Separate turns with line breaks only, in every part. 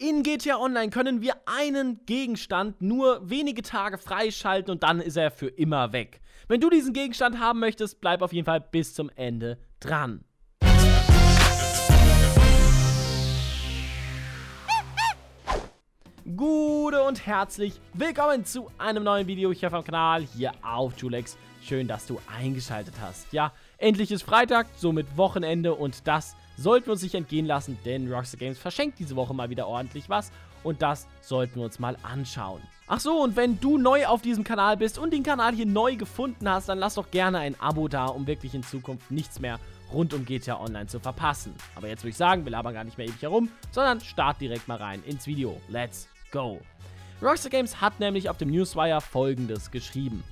In GTA Online können wir einen Gegenstand nur wenige Tage freischalten und dann ist er für immer weg. Wenn du diesen Gegenstand haben möchtest, bleib auf jeden Fall bis zum Ende dran. Gute und herzlich willkommen zu einem neuen Video hier vom Kanal, hier auf Julex. Schön, dass du eingeschaltet hast. Ja, endlich ist Freitag, somit Wochenende und das sollten wir uns nicht entgehen lassen, denn Rockstar Games verschenkt diese Woche mal wieder ordentlich was und das sollten wir uns mal anschauen. Ach so, und wenn du neu auf diesem Kanal bist und den Kanal hier neu gefunden hast, dann lass doch gerne ein Abo da, um wirklich in Zukunft nichts mehr rund um GTA Online zu verpassen. Aber jetzt würde ich sagen, wir labern gar nicht mehr ewig herum, sondern start direkt mal rein ins Video. Let's go! Rockstar Games hat nämlich auf dem Newswire folgendes geschrieben.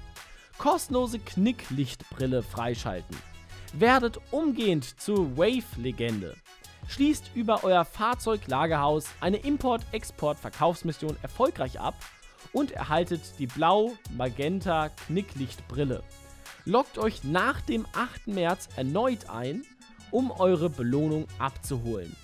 Kostenlose Knicklichtbrille freischalten. Werdet umgehend zur Wave-Legende. Schließt über euer Fahrzeuglagerhaus eine Import-Export-Verkaufsmission erfolgreich ab und erhaltet die Blau-Magenta-Knicklichtbrille. Loggt euch nach dem 8. März erneut ein, um eure Belohnung abzuholen.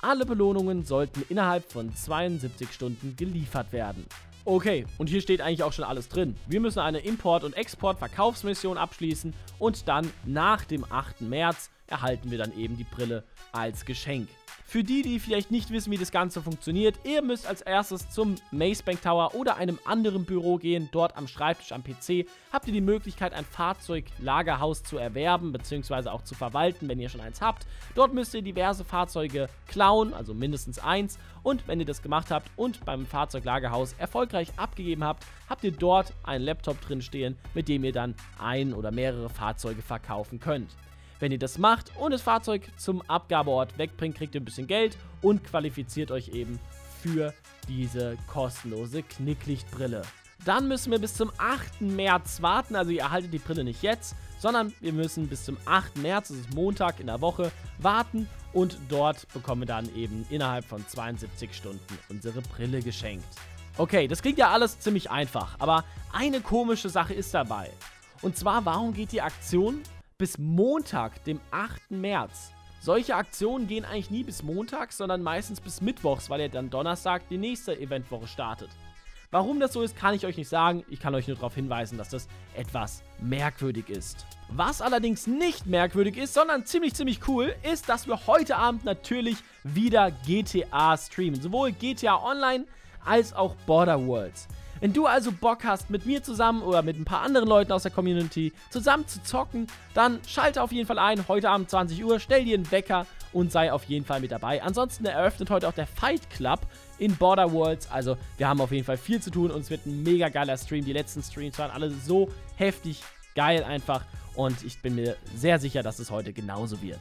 Alle Belohnungen sollten innerhalb von 72 Stunden geliefert werden. Okay, und hier steht eigentlich auch schon alles drin. Wir müssen eine Import- und Export-Verkaufsmission abschließen und dann nach dem 8. März erhalten wir dann eben die Brille als Geschenk. Für die, die vielleicht nicht wissen, wie das Ganze funktioniert, ihr müsst als erstes zum Macebank Tower oder einem anderen Büro gehen. Dort am Schreibtisch am PC habt ihr die Möglichkeit, ein Fahrzeuglagerhaus zu erwerben bzw. auch zu verwalten, wenn ihr schon eins habt. Dort müsst ihr diverse Fahrzeuge klauen, also mindestens eins. Und wenn ihr das gemacht habt und beim Fahrzeuglagerhaus erfolgreich abgegeben habt, habt ihr dort einen Laptop drin stehen, mit dem ihr dann ein oder mehrere Fahrzeuge verkaufen könnt. Wenn ihr das macht und das Fahrzeug zum Abgabeort wegbringt, kriegt ihr ein bisschen Geld und qualifiziert euch eben für diese kostenlose Knicklichtbrille. Dann müssen wir bis zum 8. März warten, also ihr erhaltet die Brille nicht jetzt, sondern wir müssen bis zum 8. März, das ist Montag in der Woche, warten und dort bekommen wir dann eben innerhalb von 72 Stunden unsere Brille geschenkt. Okay, das klingt ja alles ziemlich einfach, aber eine komische Sache ist dabei. Und zwar, warum geht die Aktion bis Montag, dem 8. März. Solche Aktionen gehen eigentlich nie bis Montag, sondern meistens bis Mittwochs, weil ja dann Donnerstag die nächste Eventwoche startet. Warum das so ist, kann ich euch nicht sagen. Ich kann euch nur darauf hinweisen, dass das etwas merkwürdig ist. Was allerdings nicht merkwürdig ist, sondern ziemlich, ziemlich cool, ist, dass wir heute Abend natürlich wieder GTA streamen. Sowohl GTA Online als auch Border Worlds. Wenn du also Bock hast, mit mir zusammen oder mit ein paar anderen Leuten aus der Community zusammen zu zocken, dann schalte auf jeden Fall ein. Heute Abend 20 Uhr, stell dir einen Wecker und sei auf jeden Fall mit dabei. Ansonsten eröffnet heute auch der Fight Club in Border Worlds. Also wir haben auf jeden Fall viel zu tun und es wird ein mega geiler Stream. Die letzten Streams waren alle so heftig geil einfach und ich bin mir sehr sicher, dass es heute genauso wird.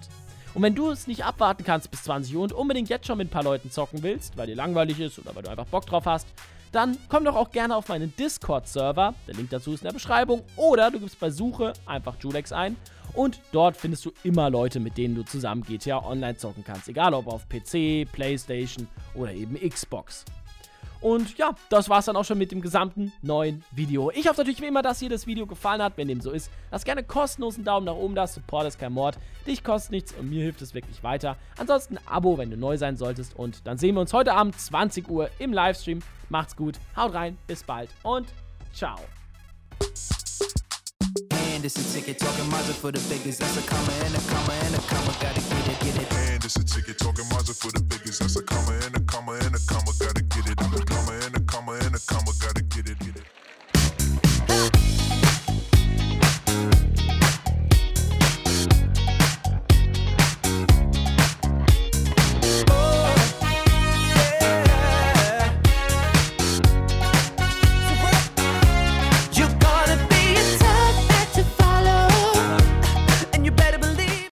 Und wenn du es nicht abwarten kannst bis 20 Uhr und unbedingt jetzt schon mit ein paar Leuten zocken willst, weil dir langweilig ist oder weil du einfach Bock drauf hast, dann komm doch auch gerne auf meinen Discord-Server. Der Link dazu ist in der Beschreibung. Oder du gibst bei Suche einfach Julex ein. Und dort findest du immer Leute, mit denen du zusammen GTA Online zocken kannst. Egal ob auf PC, Playstation oder eben Xbox. Und ja, das war's dann auch schon mit dem gesamten neuen Video. Ich hoffe natürlich wie immer, dass dir das Video gefallen hat. Wenn dem so ist, lass gerne kostenlos einen Daumen nach oben da. Support ist kein Mord. Dich kostet nichts und mir hilft es wirklich weiter. Ansonsten ein Abo, wenn du neu sein solltest. Und dann sehen wir uns heute Abend 20 Uhr im Livestream. Macht's gut, haut rein, bis bald und ciao. And it's a ticket talking Mazda for the biggest. That's a comma and a comma and a comma. Gotta get it, get it. And it's a ticket talking Mazda for the biggest. That's a comma and a comma and a comma.